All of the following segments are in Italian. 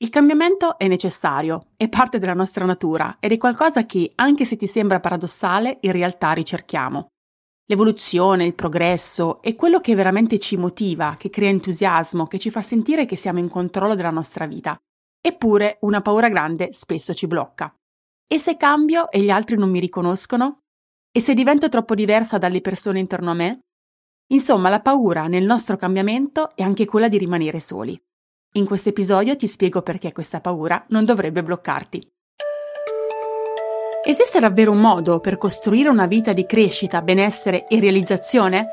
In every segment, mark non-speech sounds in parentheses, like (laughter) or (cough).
Il cambiamento è necessario, è parte della nostra natura ed è qualcosa che, anche se ti sembra paradossale, in realtà ricerchiamo. L'evoluzione, il progresso è quello che veramente ci motiva, che crea entusiasmo, che ci fa sentire che siamo in controllo della nostra vita. Eppure una paura grande spesso ci blocca. E se cambio e gli altri non mi riconoscono? E se divento troppo diversa dalle persone intorno a me? Insomma, la paura nel nostro cambiamento è anche quella di rimanere soli. In questo episodio ti spiego perché questa paura non dovrebbe bloccarti. Esiste davvero un modo per costruire una vita di crescita, benessere e realizzazione?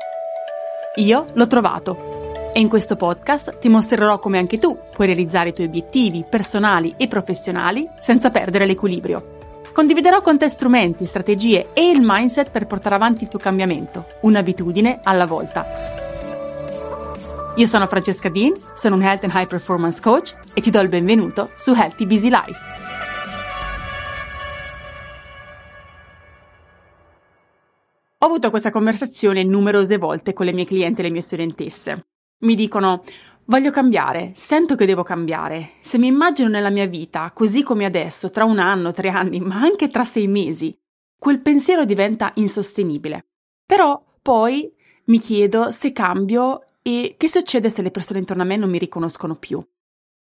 Io l'ho trovato e in questo podcast ti mostrerò come anche tu puoi realizzare i tuoi obiettivi personali e professionali senza perdere l'equilibrio. Condividerò con te strumenti, strategie e il mindset per portare avanti il tuo cambiamento, un'abitudine alla volta. Io sono Francesca Dean, sono un Health and High Performance Coach e ti do il benvenuto su Healthy Busy Life. Ho avuto questa conversazione numerose volte con le mie clienti e le mie studentesse. Mi dicono, voglio cambiare, sento che devo cambiare. Se mi immagino nella mia vita, così come adesso, tra un anno, tre anni, ma anche tra sei mesi, quel pensiero diventa insostenibile. Però poi mi chiedo se cambio e che succede se le persone intorno a me non mi riconoscono più?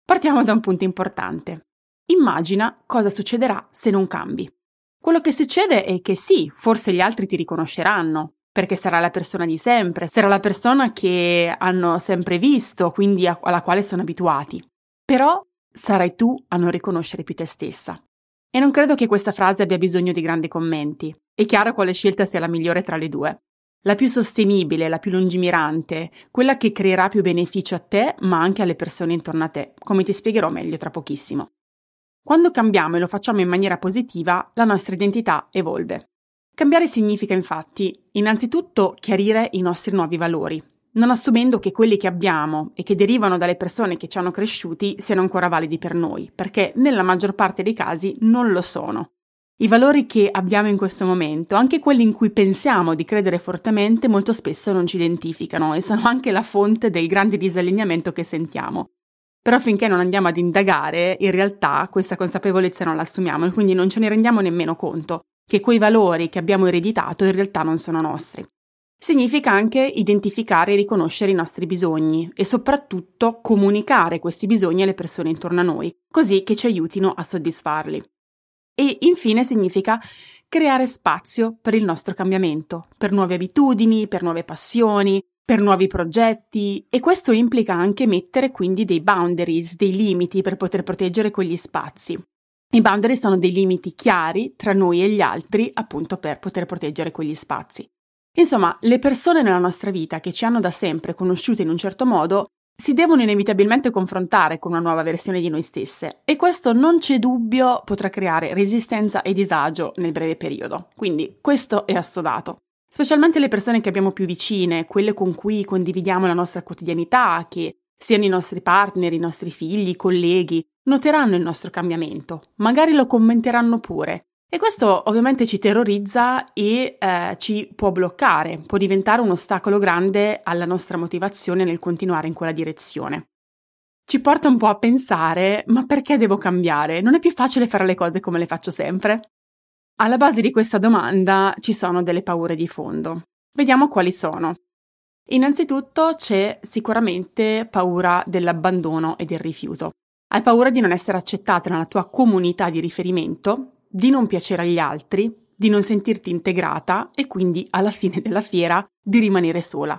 Partiamo da un punto importante. Immagina cosa succederà se non cambi. Quello che succede è che sì, forse gli altri ti riconosceranno, perché sarà la persona di sempre, sarà la persona che hanno sempre visto, quindi alla quale sono abituati. Però sarai tu a non riconoscere più te stessa. E non credo che questa frase abbia bisogno di grandi commenti. È chiaro quale scelta sia la migliore tra le due la più sostenibile, la più lungimirante, quella che creerà più beneficio a te ma anche alle persone intorno a te, come ti spiegherò meglio tra pochissimo. Quando cambiamo e lo facciamo in maniera positiva, la nostra identità evolve. Cambiare significa infatti innanzitutto chiarire i nostri nuovi valori, non assumendo che quelli che abbiamo e che derivano dalle persone che ci hanno cresciuti siano ancora validi per noi, perché nella maggior parte dei casi non lo sono. I valori che abbiamo in questo momento, anche quelli in cui pensiamo di credere fortemente, molto spesso non ci identificano e sono anche la fonte del grande disallineamento che sentiamo. Però finché non andiamo ad indagare, in realtà questa consapevolezza non la assumiamo e quindi non ce ne rendiamo nemmeno conto che quei valori che abbiamo ereditato in realtà non sono nostri. Significa anche identificare e riconoscere i nostri bisogni e soprattutto comunicare questi bisogni alle persone intorno a noi, così che ci aiutino a soddisfarli. E infine significa creare spazio per il nostro cambiamento, per nuove abitudini, per nuove passioni, per nuovi progetti e questo implica anche mettere quindi dei boundaries, dei limiti per poter proteggere quegli spazi. I boundaries sono dei limiti chiari tra noi e gli altri appunto per poter proteggere quegli spazi. Insomma, le persone nella nostra vita che ci hanno da sempre conosciute in un certo modo si devono inevitabilmente confrontare con una nuova versione di noi stesse e questo non c'è dubbio potrà creare resistenza e disagio nel breve periodo. Quindi questo è assodato. Specialmente le persone che abbiamo più vicine, quelle con cui condividiamo la nostra quotidianità, che siano i nostri partner, i nostri figli, i colleghi, noteranno il nostro cambiamento, magari lo commenteranno pure e questo ovviamente ci terrorizza e eh, ci può bloccare, può diventare un ostacolo grande alla nostra motivazione nel continuare in quella direzione. Ci porta un po' a pensare, ma perché devo cambiare? Non è più facile fare le cose come le faccio sempre? Alla base di questa domanda ci sono delle paure di fondo. Vediamo quali sono. Innanzitutto c'è sicuramente paura dell'abbandono e del rifiuto. Hai paura di non essere accettata nella tua comunità di riferimento di non piacere agli altri, di non sentirti integrata e quindi alla fine della fiera di rimanere sola.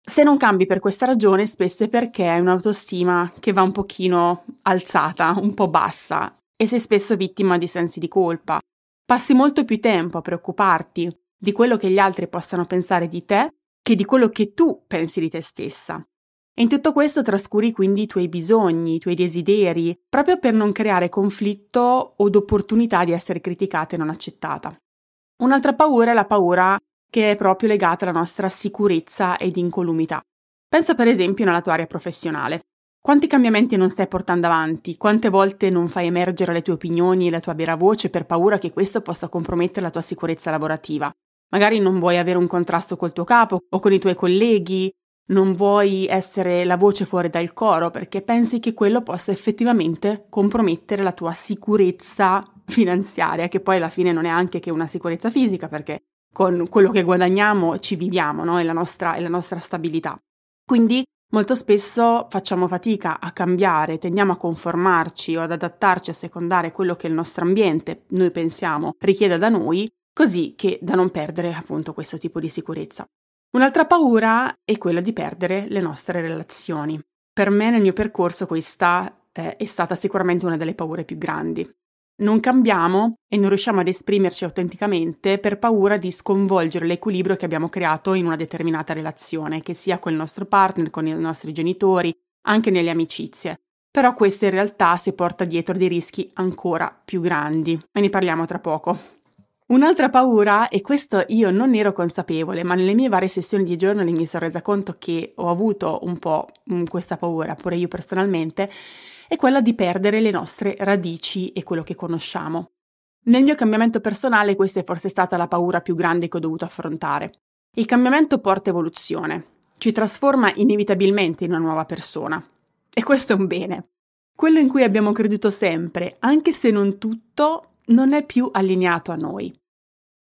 Se non cambi per questa ragione, spesso è perché hai un'autostima che va un pochino alzata, un po' bassa e sei spesso vittima di sensi di colpa. Passi molto più tempo a preoccuparti di quello che gli altri possano pensare di te che di quello che tu pensi di te stessa. E in tutto questo trascuri quindi i tuoi bisogni, i tuoi desideri, proprio per non creare conflitto o d'opportunità di essere criticata e non accettata. Un'altra paura è la paura che è proprio legata alla nostra sicurezza ed incolumità. Pensa per esempio nella tua area professionale. Quanti cambiamenti non stai portando avanti? Quante volte non fai emergere le tue opinioni e la tua vera voce per paura che questo possa compromettere la tua sicurezza lavorativa? Magari non vuoi avere un contrasto col tuo capo o con i tuoi colleghi, non vuoi essere la voce fuori dal coro perché pensi che quello possa effettivamente compromettere la tua sicurezza finanziaria, che poi alla fine non è anche che una sicurezza fisica perché con quello che guadagniamo ci viviamo, no? è, la nostra, è la nostra stabilità. Quindi molto spesso facciamo fatica a cambiare, tendiamo a conformarci o ad adattarci a secondare quello che il nostro ambiente, noi pensiamo, richieda da noi, così che da non perdere appunto questo tipo di sicurezza. Un'altra paura è quella di perdere le nostre relazioni. Per me nel mio percorso questa eh, è stata sicuramente una delle paure più grandi. Non cambiamo e non riusciamo ad esprimerci autenticamente per paura di sconvolgere l'equilibrio che abbiamo creato in una determinata relazione, che sia con il nostro partner, con i nostri genitori, anche nelle amicizie. Però questa in realtà si porta dietro dei rischi ancora più grandi e ne parliamo tra poco. Un'altra paura, e questo io non ero consapevole, ma nelle mie varie sessioni di journaling mi sono resa conto che ho avuto un po' mm, questa paura, pure io personalmente, è quella di perdere le nostre radici e quello che conosciamo. Nel mio cambiamento personale questa è forse stata la paura più grande che ho dovuto affrontare. Il cambiamento porta evoluzione, ci trasforma inevitabilmente in una nuova persona. E questo è un bene. Quello in cui abbiamo creduto sempre, anche se non tutto, non è più allineato a noi.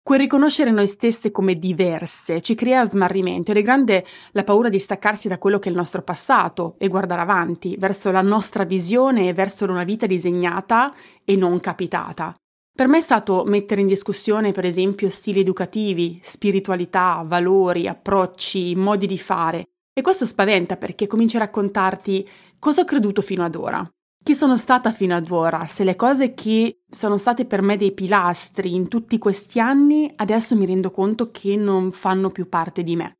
Quel riconoscere noi stesse come diverse ci crea smarrimento ed è grande la paura di staccarsi da quello che è il nostro passato e guardare avanti, verso la nostra visione e verso una vita disegnata e non capitata. Per me è stato mettere in discussione, per esempio, stili educativi, spiritualità, valori, approcci, modi di fare. E questo spaventa perché cominci a raccontarti cosa ho creduto fino ad ora, chi sono stata fino ad ora, se le cose che sono state per me dei pilastri in tutti questi anni, adesso mi rendo conto che non fanno più parte di me.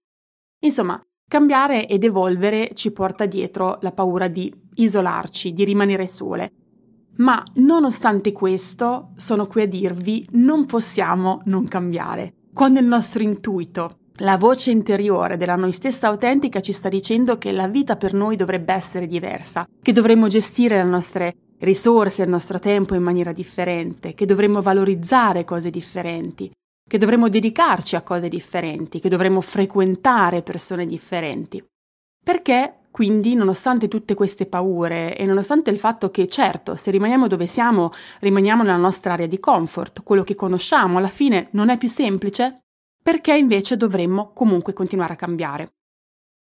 Insomma, cambiare ed evolvere ci porta dietro la paura di isolarci, di rimanere sole. Ma nonostante questo, sono qui a dirvi, non possiamo non cambiare. Quando il nostro intuito, la voce interiore della noi stessa autentica ci sta dicendo che la vita per noi dovrebbe essere diversa, che dovremmo gestire le nostre risorse, il nostro tempo in maniera differente, che dovremmo valorizzare cose differenti, che dovremmo dedicarci a cose differenti, che dovremmo frequentare persone differenti. Perché quindi, nonostante tutte queste paure e nonostante il fatto che, certo, se rimaniamo dove siamo, rimaniamo nella nostra area di comfort, quello che conosciamo, alla fine non è più semplice? Perché invece dovremmo comunque continuare a cambiare.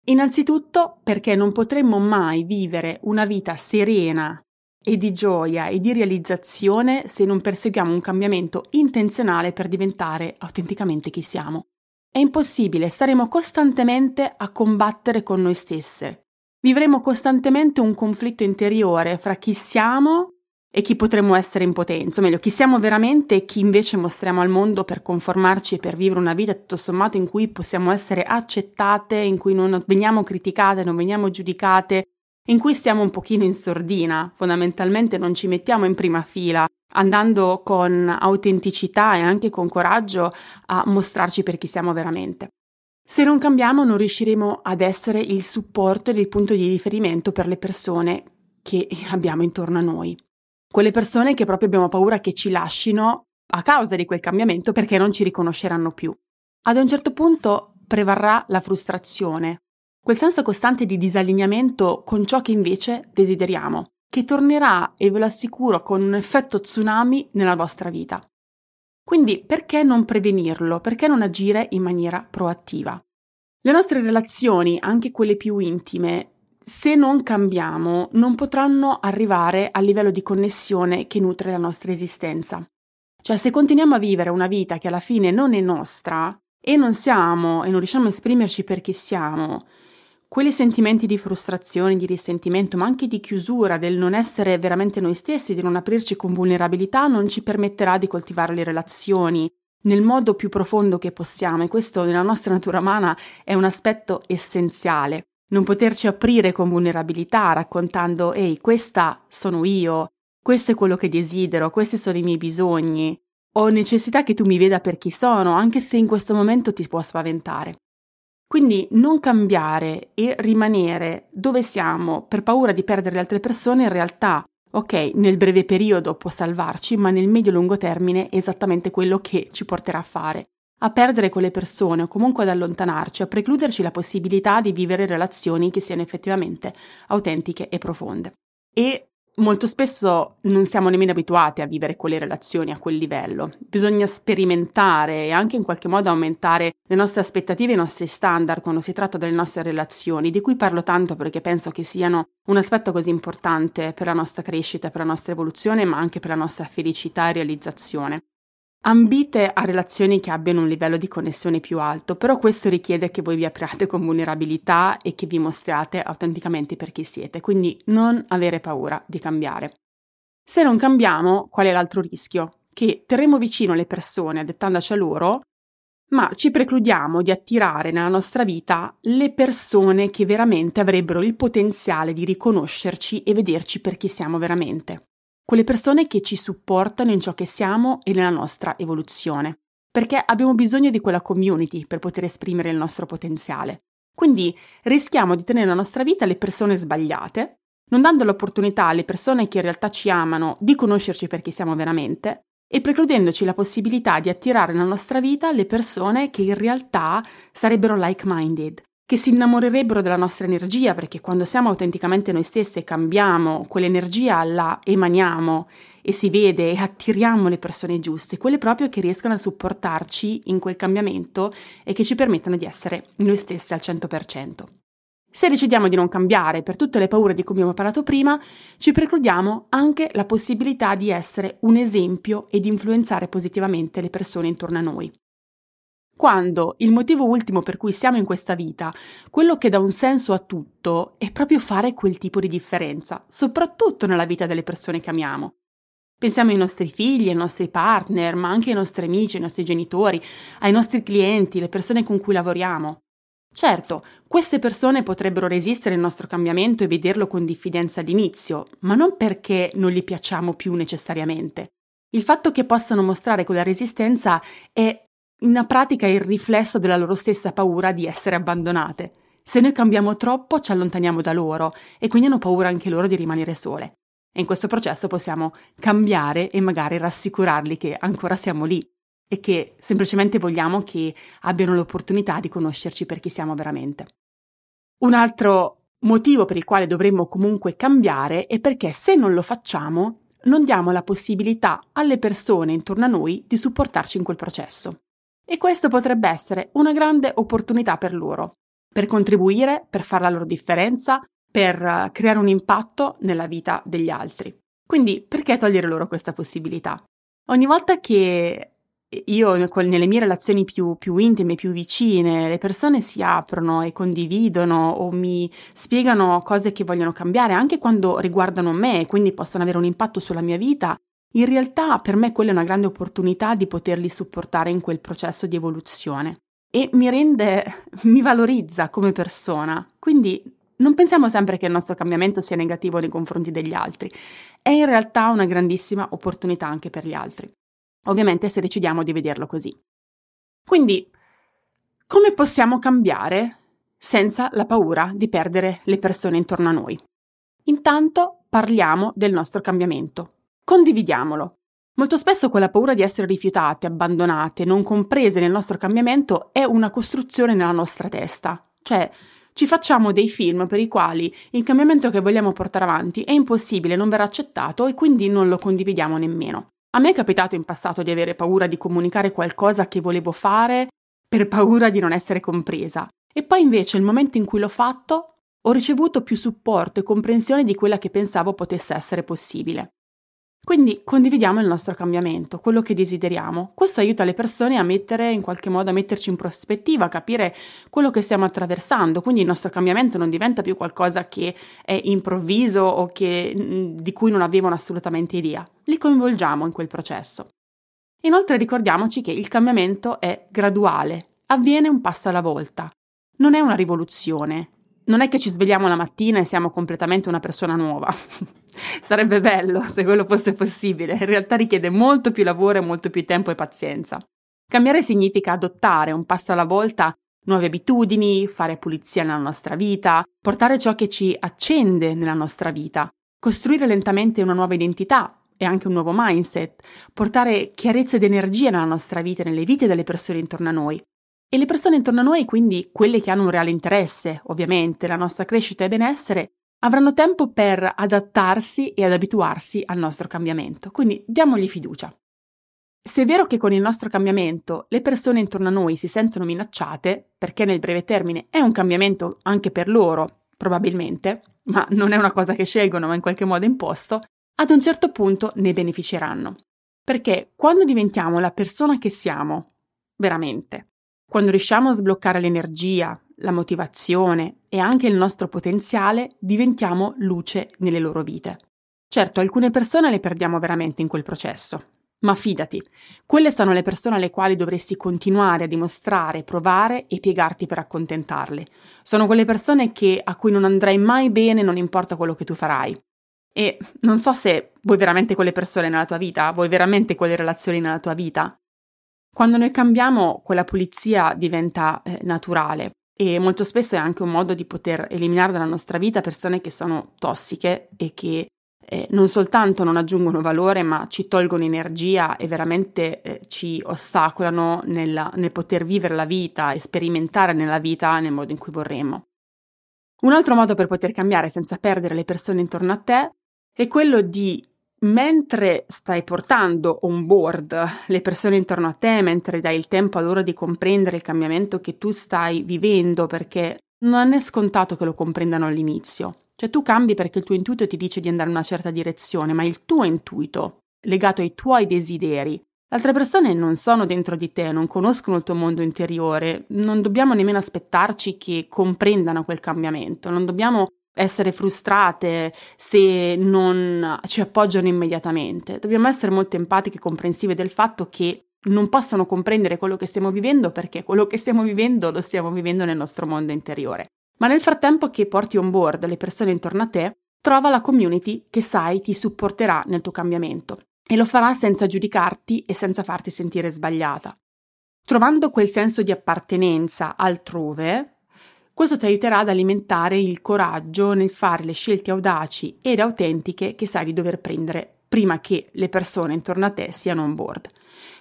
Innanzitutto perché non potremmo mai vivere una vita serena e di gioia e di realizzazione se non perseguiamo un cambiamento intenzionale per diventare autenticamente chi siamo. È impossibile, staremo costantemente a combattere con noi stesse. Vivremo costantemente un conflitto interiore fra chi siamo e chi potremmo essere in potenza, o meglio, chi siamo veramente e chi invece mostriamo al mondo per conformarci e per vivere una vita tutto sommato in cui possiamo essere accettate, in cui non veniamo criticate, non veniamo giudicate, in cui stiamo un pochino in sordina, fondamentalmente non ci mettiamo in prima fila, andando con autenticità e anche con coraggio a mostrarci per chi siamo veramente. Se non cambiamo non riusciremo ad essere il supporto ed il punto di riferimento per le persone che abbiamo intorno a noi quelle persone che proprio abbiamo paura che ci lascino a causa di quel cambiamento perché non ci riconosceranno più. Ad un certo punto prevarrà la frustrazione, quel senso costante di disallineamento con ciò che invece desideriamo, che tornerà, e ve lo assicuro, con un effetto tsunami nella vostra vita. Quindi perché non prevenirlo? Perché non agire in maniera proattiva? Le nostre relazioni, anche quelle più intime, se non cambiamo, non potranno arrivare al livello di connessione che nutre la nostra esistenza. Cioè, se continuiamo a vivere una vita che alla fine non è nostra e non siamo e non riusciamo a esprimerci perché siamo, quei sentimenti di frustrazione, di risentimento, ma anche di chiusura, del non essere veramente noi stessi, di non aprirci con vulnerabilità, non ci permetterà di coltivare le relazioni nel modo più profondo che possiamo e questo nella nostra natura umana è un aspetto essenziale non poterci aprire con vulnerabilità raccontando ehi, questa sono io, questo è quello che desidero, questi sono i miei bisogni. Ho necessità che tu mi veda per chi sono, anche se in questo momento ti può spaventare. Quindi non cambiare e rimanere dove siamo per paura di perdere le altre persone in realtà, ok, nel breve periodo può salvarci, ma nel medio-lungo termine è esattamente quello che ci porterà a fare a perdere quelle persone o comunque ad allontanarci, a precluderci la possibilità di vivere relazioni che siano effettivamente autentiche e profonde. E molto spesso non siamo nemmeno abituati a vivere quelle relazioni a quel livello. Bisogna sperimentare e anche in qualche modo aumentare le nostre aspettative i nostri standard quando si tratta delle nostre relazioni, di cui parlo tanto perché penso che siano un aspetto così importante per la nostra crescita, per la nostra evoluzione, ma anche per la nostra felicità e realizzazione. Ambite a relazioni che abbiano un livello di connessione più alto, però questo richiede che voi vi apriate con vulnerabilità e che vi mostriate autenticamente per chi siete, quindi non avere paura di cambiare. Se non cambiamo, qual è l'altro rischio? Che terremo vicino le persone adattandoci a loro, ma ci precludiamo di attirare nella nostra vita le persone che veramente avrebbero il potenziale di riconoscerci e vederci per chi siamo veramente quelle persone che ci supportano in ciò che siamo e nella nostra evoluzione, perché abbiamo bisogno di quella community per poter esprimere il nostro potenziale. Quindi rischiamo di tenere nella nostra vita le persone sbagliate, non dando l'opportunità alle persone che in realtà ci amano di conoscerci per chi siamo veramente e precludendoci la possibilità di attirare nella nostra vita le persone che in realtà sarebbero like-minded, che si innamorerebbero della nostra energia, perché quando siamo autenticamente noi stessi e cambiamo, quell'energia la emaniamo e si vede e attiriamo le persone giuste, quelle proprio che riescono a supportarci in quel cambiamento e che ci permettono di essere noi stessi al 100%. Se decidiamo di non cambiare per tutte le paure di cui abbiamo parlato prima, ci precludiamo anche la possibilità di essere un esempio e di influenzare positivamente le persone intorno a noi quando il motivo ultimo per cui siamo in questa vita, quello che dà un senso a tutto, è proprio fare quel tipo di differenza, soprattutto nella vita delle persone che amiamo. Pensiamo ai nostri figli, ai nostri partner, ma anche ai nostri amici, ai nostri genitori, ai nostri clienti, le persone con cui lavoriamo. Certo, queste persone potrebbero resistere al nostro cambiamento e vederlo con diffidenza all'inizio, ma non perché non gli piacciamo più necessariamente. Il fatto che possano mostrare quella resistenza è in pratica è il riflesso della loro stessa paura di essere abbandonate. Se noi cambiamo troppo ci allontaniamo da loro e quindi hanno paura anche loro di rimanere sole. E in questo processo possiamo cambiare e magari rassicurarli che ancora siamo lì e che semplicemente vogliamo che abbiano l'opportunità di conoscerci per chi siamo veramente. Un altro motivo per il quale dovremmo comunque cambiare è perché se non lo facciamo non diamo la possibilità alle persone intorno a noi di supportarci in quel processo. E questo potrebbe essere una grande opportunità per loro, per contribuire, per fare la loro differenza, per eh, creare un impatto nella vita degli altri. Quindi perché togliere loro questa possibilità? Ogni volta che io nelle mie relazioni più, più, intime, più vicine, le persone si aprono e condividono o mi spiegano cose che vogliono cambiare, anche quando riguardano me e quindi possono avere un impatto sulla mia vita, in realtà per me quella è una grande opportunità di poterli supportare in quel processo di evoluzione e mi rende, (laughs) mi valorizza come persona. Quindi non pensiamo sempre che il nostro cambiamento sia negativo nei confronti degli altri, è in realtà una grandissima opportunità anche per gli altri. Ovviamente se decidiamo di vederlo così. Quindi, come possiamo cambiare senza la paura di perdere le persone intorno a noi? Intanto parliamo del nostro cambiamento, Condividiamolo. Molto spesso quella paura di essere rifiutate, abbandonate, non comprese nel nostro cambiamento è una costruzione nella nostra testa. Cioè, ci facciamo dei film per i quali il cambiamento che vogliamo portare avanti è impossibile, non verrà accettato e quindi non lo condividiamo nemmeno. A me è capitato in passato di avere paura di comunicare qualcosa che volevo fare per paura di non essere compresa. E poi invece, il momento in cui l'ho fatto, ho ricevuto più supporto e comprensione di quella che pensavo potesse essere possibile. Quindi condividiamo il nostro cambiamento, quello che desideriamo. Questo aiuta le persone a mettere, in qualche modo, a metterci in prospettiva, a capire quello che stiamo attraversando. Quindi il nostro cambiamento non diventa più qualcosa che è improvviso o che, di cui non avevano assolutamente idea. Li coinvolgiamo in quel processo. Inoltre ricordiamoci che il cambiamento è graduale, avviene un passo alla volta. Non è una rivoluzione, non è che ci svegliamo la mattina e siamo completamente una persona nuova. (laughs) Sarebbe bello se quello fosse possibile, in realtà richiede molto più lavoro e molto più tempo e pazienza. Cambiare significa adottare un passo alla volta nuove abitudini, fare pulizia nella nostra vita, portare ciò che ci accende nella nostra vita, costruire lentamente una nuova identità, e anche un nuovo mindset, portare chiarezza ed energia nella nostra vita e nelle vite delle persone intorno a noi. E le persone intorno a noi, quindi quelle che hanno un reale interesse, ovviamente, la nostra crescita e benessere, avranno tempo per adattarsi e ad abituarsi al nostro cambiamento. Quindi diamogli fiducia. Se è vero che con il nostro cambiamento le persone intorno a noi si sentono minacciate, perché nel breve termine è un cambiamento anche per loro, probabilmente, ma non è una cosa che scelgono, ma in qualche modo imposto, ad un certo punto ne beneficeranno. Perché quando diventiamo la persona che siamo, veramente, quando riusciamo a sbloccare l'energia, la motivazione e anche il nostro potenziale, diventiamo luce nelle loro vite. Certo, alcune persone le perdiamo veramente in quel processo, ma fidati, quelle sono le persone alle quali dovresti continuare a dimostrare, provare e piegarti per accontentarle. Sono quelle persone che, a cui non andrai mai bene, non importa quello che tu farai. E non so se vuoi veramente quelle persone nella tua vita, vuoi veramente quelle relazioni nella tua vita. Quando noi cambiamo, quella pulizia diventa eh, naturale e molto spesso è anche un modo di poter eliminare dalla nostra vita persone che sono tossiche e che eh, non soltanto non aggiungono valore, ma ci tolgono energia e veramente eh, ci ostacolano nella, nel poter vivere la vita e sperimentare nella vita nel modo in cui vorremmo. Un altro modo per poter cambiare senza perdere le persone intorno a te è quello di mentre stai portando on board le persone intorno a te, mentre dai il tempo a loro di comprendere il cambiamento che tu stai vivendo, perché non è scontato che lo comprendano all'inizio. Cioè tu cambi perché il tuo intuito ti dice di andare in una certa direzione, ma il tuo intuito, legato ai tuoi desideri, altre persone non sono dentro di te, non conoscono il tuo mondo interiore, non dobbiamo nemmeno aspettarci che comprendano quel cambiamento, non dobbiamo essere frustrate se non ci appoggiano immediatamente. Dobbiamo essere molto empatiche e comprensive del fatto che non possono comprendere quello che stiamo vivendo perché quello che stiamo vivendo lo stiamo vivendo nel nostro mondo interiore. Ma nel frattempo che porti on board le persone intorno a te, trova la community che sai ti supporterà nel tuo cambiamento e lo farà senza giudicarti e senza farti sentire sbagliata. Trovando quel senso di appartenenza altrove, questo ti aiuterà ad alimentare il coraggio nel fare le scelte audaci ed autentiche che sai di dover prendere prima che le persone intorno a te siano on board.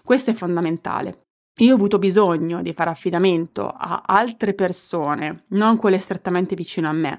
Questo è fondamentale. Io ho avuto bisogno di fare affidamento a altre persone, non quelle strettamente vicino a me,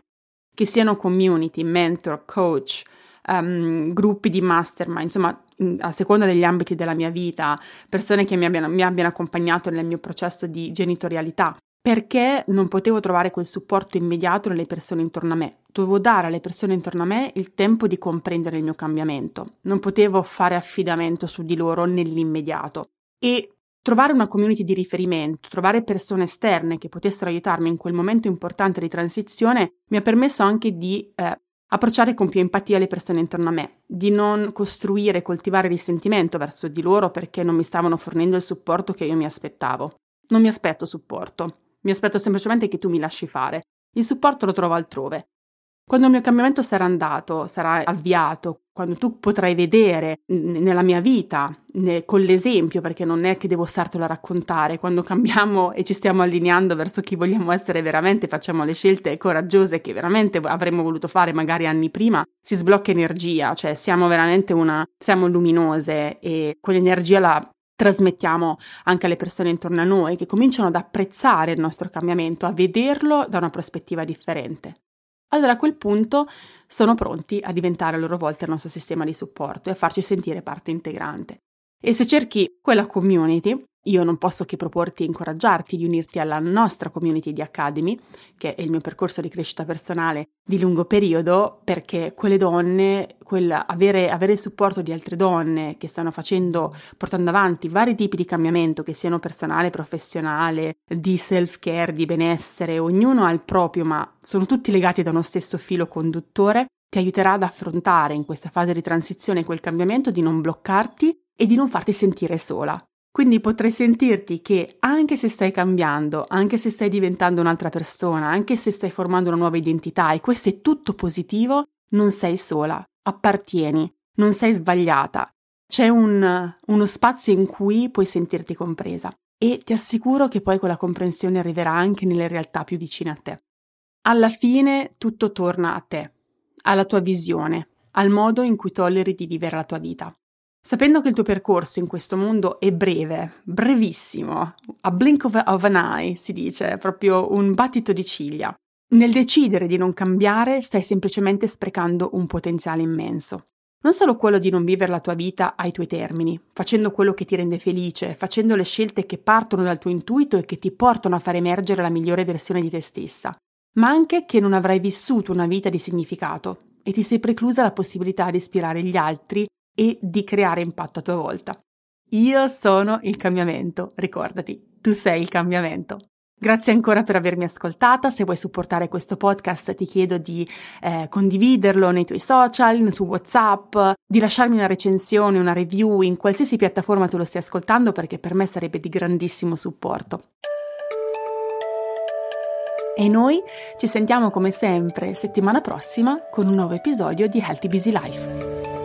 che siano community, mentor, coach, um, gruppi di mastermind, insomma, a seconda degli ambiti della mia vita, persone che mi abbiano, mi abbiano accompagnato nel mio processo di genitorialità perché non potevo trovare quel supporto immediato nelle persone intorno a me. Dovevo dare alle persone intorno a me il tempo di comprendere il mio cambiamento. Non potevo fare affidamento su di loro nell'immediato. E trovare una community di riferimento, trovare persone esterne che potessero aiutarmi in quel momento importante di transizione, mi ha permesso anche di eh, approcciare con più empatia le persone intorno a me, di non costruire e coltivare risentimento verso di loro perché non mi stavano fornendo il supporto che io mi aspettavo. Non mi aspetto supporto, mi aspetto semplicemente che tu mi lasci fare. Il supporto lo trovo altrove. Quando il mio cambiamento sarà andato, sarà avviato, quando tu potrai vedere nella mia vita, con l'esempio, perché non è che devo startelo a raccontare, quando cambiamo e ci stiamo allineando verso chi vogliamo essere veramente, facciamo le scelte coraggiose che veramente avremmo voluto fare magari anni prima, si sblocca energia, cioè siamo veramente una, siamo luminose e quell'energia la trasmettiamo anche alle persone intorno a noi che cominciano ad apprezzare il nostro cambiamento, a vederlo da una prospettiva differente. Allora a quel punto sono pronti a diventare a loro volta il nostro sistema di supporto e a farci sentire parte integrante. E se cerchi quella community, io non posso che proporti e incoraggiarti di unirti alla nostra community di Academy, che è il mio percorso di crescita personale di lungo periodo, perché quelle donne, quella, avere, avere, il supporto di altre donne che stanno facendo, portando avanti vari tipi di cambiamento, che siano personale, professionale, di self-care, di benessere, ognuno ha il proprio, ma sono tutti legati da uno stesso filo conduttore, ti aiuterà ad affrontare in questa fase di transizione quel cambiamento, di non bloccarti e di non farti sentire sola. Quindi potrai sentirti che anche se stai cambiando, anche se stai diventando un'altra persona, anche se stai formando una nuova identità e questo è tutto positivo, non sei sola, appartieni, non sei sbagliata. C'è un, uno spazio in cui puoi sentirti compresa e ti assicuro che poi quella comprensione arriverà anche nelle realtà più vicine a te. Alla fine tutto torna a te, alla tua visione, al modo in cui tolleri di vivere la tua vita. Sapendo che il tuo percorso in questo mondo è breve, brevissimo, a blink of, an eye si dice, proprio un battito di ciglia, nel decidere di non cambiare stai semplicemente sprecando un potenziale immenso. Non solo quello di non vivere la tua vita ai tuoi termini, facendo quello che ti rende felice, facendo le scelte che partono dal tuo intuito e che ti portano a far emergere la migliore versione di te stessa, ma anche che non avrai vissuto una vita di significato e ti sei preclusa la possibilità di ispirare gli altri e di creare impatto a tua volta. Io sono il cambiamento, ricordati, tu sei il cambiamento. Grazie ancora per avermi ascoltata, se vuoi supportare questo podcast ti chiedo di eh, condividerlo nei tuoi social, su Whatsapp, di lasciarmi una recensione, una review in qualsiasi piattaforma tu lo stia ascoltando perché per me sarebbe di grandissimo supporto. E noi ci sentiamo come sempre settimana prossima con un nuovo episodio di Healthy Busy Life.